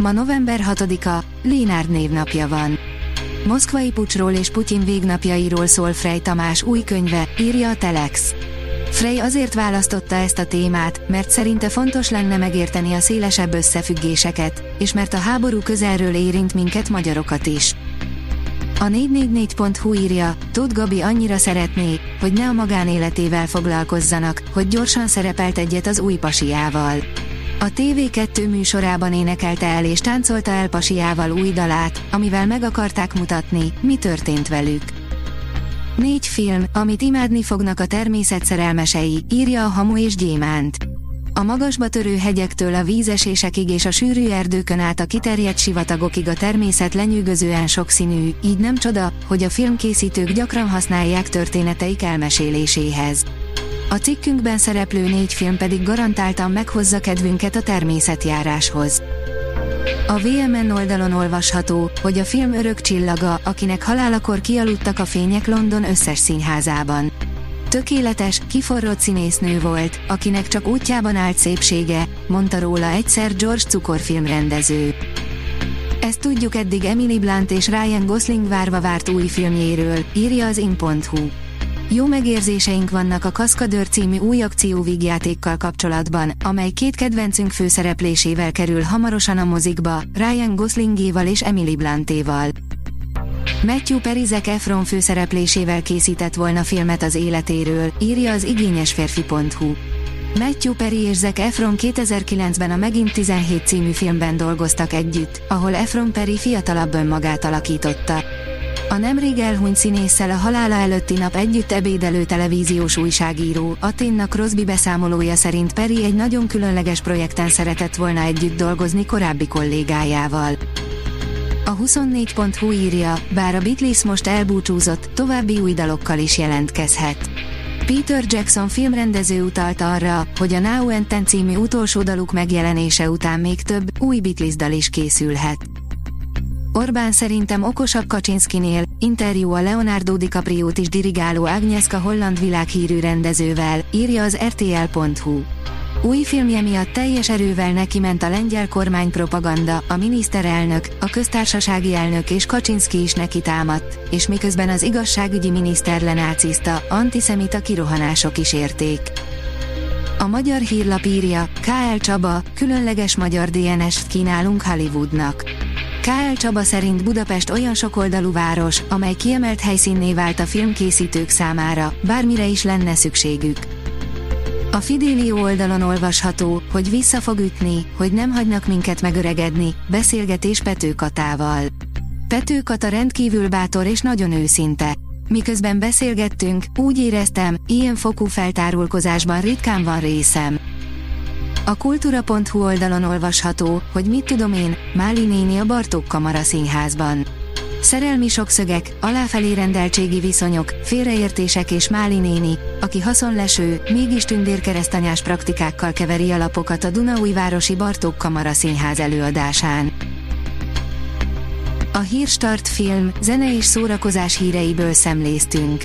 Ma november 6-a, Lénárd névnapja van. Moszkvai pucsról és Putyin végnapjairól szól Frey Tamás új könyve, írja a Telex. Frey azért választotta ezt a témát, mert szerinte fontos lenne megérteni a szélesebb összefüggéseket, és mert a háború közelről érint minket magyarokat is. A 444.hu írja, Tóth Gabi annyira szeretné, hogy ne a magánéletével foglalkozzanak, hogy gyorsan szerepelt egyet az új pasiával. A TV2 műsorában énekelte el és táncolta el pasiával új dalát, amivel meg akarták mutatni, mi történt velük. Négy film, amit imádni fognak a természet szerelmesei, írja a Hamu és Gyémánt. A magasba törő hegyektől a vízesésekig és a sűrű erdőkön át a kiterjedt sivatagokig a természet lenyűgözően sokszínű, így nem csoda, hogy a filmkészítők gyakran használják történeteik elmeséléséhez. A cikkünkben szereplő négy film pedig garantáltan meghozza kedvünket a természetjáráshoz. A VMN oldalon olvasható, hogy a film örök csillaga, akinek halálakor kialudtak a fények London összes színházában. Tökéletes, kiforrott színésznő volt, akinek csak útjában állt szépsége, mondta róla egyszer George Cukor rendező. Ezt tudjuk eddig Emily Blunt és Ryan Gosling várva várt új filmjéről, írja az in.hu. Jó megérzéseink vannak a Kaszkadőr című új akcióvígjátékkal kapcsolatban, amely két kedvencünk főszereplésével kerül hamarosan a mozikba, Ryan Goslingéval és Emily Blantéval. Matthew Perry Zac Efron főszereplésével készített volna filmet az életéről, írja az igényesférfi.hu. Matthew Perry és Zac Efron 2009-ben a Megint 17 című filmben dolgoztak együtt, ahol Efron Perry fiatalabb önmagát alakította. A nemrég elhunyt színésszel a halála előtti nap együtt ebédelő televíziós újságíró, Aténnak Crosby beszámolója szerint Perry egy nagyon különleges projekten szeretett volna együtt dolgozni korábbi kollégájával. A 24.hu írja, bár a Beatles most elbúcsúzott, további új dalokkal is jelentkezhet. Peter Jackson filmrendező utalt arra, hogy a Now and Ten című utolsó daluk megjelenése után még több, új Beatles dal is készülhet. Orbán szerintem okosabb Kaczynszkinél, interjú a Leonardo DiCaprio-t is dirigáló Agnieszka holland világhírű rendezővel, írja az rtl.hu. Új filmje miatt teljes erővel neki ment a lengyel kormány propaganda, a miniszterelnök, a köztársasági elnök és Kaczynszki is neki támadt, és miközben az igazságügyi miniszter lenáciszta, antiszemita kirohanások is érték. A magyar hírlap írja, K.L. Csaba, különleges magyar DNS-t kínálunk Hollywoodnak. K.L. Csaba szerint Budapest olyan sokoldalú város, amely kiemelt helyszínné vált a filmkészítők számára, bármire is lenne szükségük. A Fidélió oldalon olvasható, hogy vissza fog ütni, hogy nem hagynak minket megöregedni, beszélgetés Pető Katával. Pető Kata rendkívül bátor és nagyon őszinte. Miközben beszélgettünk, úgy éreztem, ilyen fokú feltárulkozásban ritkán van részem. A kultúra.hu oldalon olvasható, hogy mit tudom én, Máli néni a Bartók Kamara színházban. Szerelmi sokszögek, aláfelé rendeltségi viszonyok, félreértések és Máli néni, aki haszonleső, mégis tündérkeresztanyás praktikákkal keveri alapokat a Dunaújvárosi Bartók Kamara színház előadásán. A Hírstart film, zene és szórakozás híreiből szemléztünk.